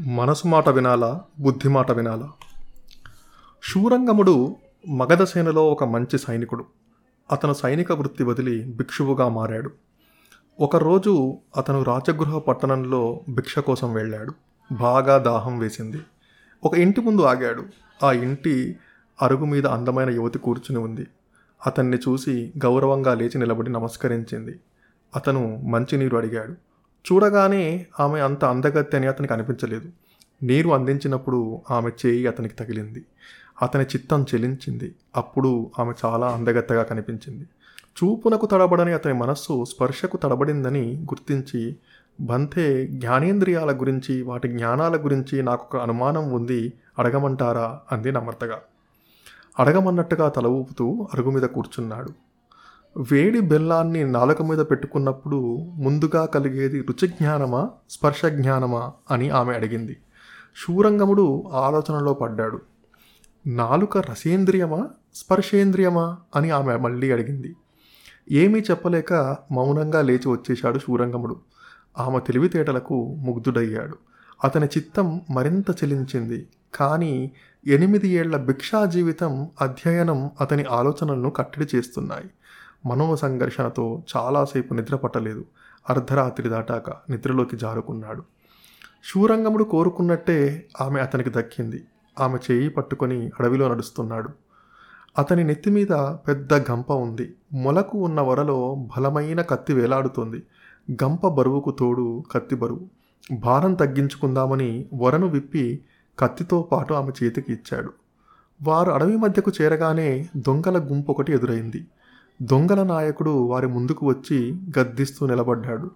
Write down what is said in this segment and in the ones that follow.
మనసు మాట వినాలా బుద్ధి మాట వినాలా? శూరంగముడు మగధ సేనలో ఒక మంచి సైనికుడు. అతను సైనిక వృత్తి వదిలి భిక్షువుగా మారాడు. ఒకరోజు అతను రాజగృహ పట్టణంలో భిక్ష కోసం వెళ్ళాడు. బాగా దాహం వేసింది. ఒక ఇంటి ముందు ఆగాడు. ఆ ఇంటి అరుగు మీద అందమైన యువతి కూర్చుని ఉంది. అతన్ని చూసి గౌరవంగా లేచి నిలబడి నమస్కరించింది. అతను మంచినీరు అడిగాడు. చూడగానే ఆమె అంత అందగత్తె అని అతనికి అనిపించలేదు. నీరు అందించినప్పుడు ఆమె చేయి అతనికి తగిలింది. అతని చిత్తం చెలించింది. అప్పుడు ఆమె చాలా అందగత్తెగా కనిపించింది. చూపునకు తడబడని అతని మనస్సు స్పర్శకు తడబడిందని గుర్తించి బంతే జ్ఞానేంద్రియాల గురించి వాటి జ్ఞానాల గురించి నాకు ఒక అనుమానం ఉంది అడగమంటారా? అంది నమ్రతగా. అడగమన్నట్టుగా తల ఊపుతూ అరుగు మీద కూర్చున్నాడు. వేడి బెల్లాన్ని నాలుక మీద పెట్టుకున్నప్పుడు ముందుగా కలిగేది రుచి జ్ఞానమా స్పర్శ జ్ఞానమా అని ఆమె అడిగింది. శూరంగముడు ఆలోచనలో పడ్డాడు. నాలుక రసేంద్రియమా స్పర్శేంద్రియమా అని ఆమె మళ్ళీ అడిగింది. ఏమీ చెప్పలేక మౌనంగా లేచి వచ్చేశాడు శూరంగముడు. ఆమె తెలివితేటలకు ముగ్ధుడయ్యాడు. అతని చిత్తం మరింత చెలించింది. కానీ ఎనిమిది ఏళ్ళ భిక్షా జీవితం అధ్యయనం అతని ఆలోచనలను కట్టడి చేస్తున్నాయి. మనో సంఘర్షణతో చాలాసేపు నిద్ర పట్టలేదు. అర్ధరాత్రి దాటాక నిద్రలోకి జారుకున్నాడు. శూరంగముడు కోరుకున్నట్టే ఆమె అతనికి దక్కింది. ఆమె చేయి పట్టుకొని అడవిలో నడుస్తున్నాడు. అతని నెత్తి మీద పెద్ద గంప ఉంది. మొలకు ఉన్న వరలో బలమైన కత్తి వేలాడుతోంది. గంప బరువుకు తోడు కత్తి బరువు. భారం తగ్గించుకుందామని వరను విప్పి కత్తితో పాటు ఆమె చేతికి ఇచ్చాడు. వారు అడవి మధ్యకు చేరగానే దొంగల గుంపు ఒకటి ఎదురైంది. దొంగల నాయకుడు వారి ముందుకు వచ్చి గద్దిస్తూ నిలబడ్డాడు.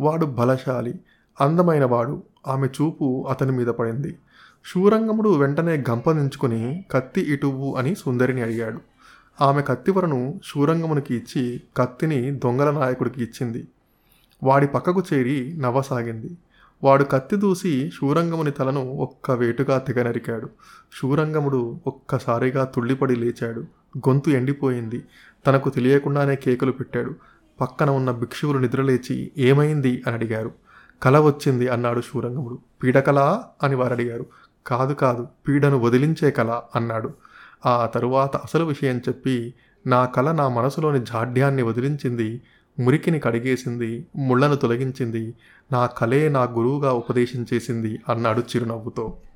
వాడు బలశాలి అందమైనవాడు. ఆమె చూపు అతని మీద పడింది. శూరంగముడు వెంటనే గంపదించుకుని కత్తి ఇటువు అని సుందరిని అడిగాడు. ఆమె కత్తివరను శూరంగమునికి ఇచ్చి కత్తిని దొంగల నాయకుడికి ఇచ్చింది. వాడి పక్కకు చేరి నవ్వసాగింది. వాడు కత్తి దూసి శూరంగముని తలను ఒక్క వేటుగా తెగనరికాడు. శూరంగముడు ఒక్కసారిగా తుళ్ళిపడి లేచాడు. గొంతు ఎండిపోయింది. తనకు తెలియకుండానే కేకలు పెట్టాడు. పక్కన ఉన్న భిక్షువులు నిద్రలేచి ఏమైంది? అని అడిగారు. కల వచ్చింది అన్నాడు శూరంగముడు. పీడకలా అని వారు అడిగారు కాదు కాదు పీడను వదిలించే కళ అన్నాడు. ఆ తరువాత అసలు విషయం చెప్పి నా కళ నా మనసులోని జాడ్యాన్ని వదిలించింది మురికిని కడిగేసింది ముళ్ళను తొలగించింది నా కలే నా గురువుగా ఉపదేశం చేసింది అన్నాడు చిరునవ్వుతో.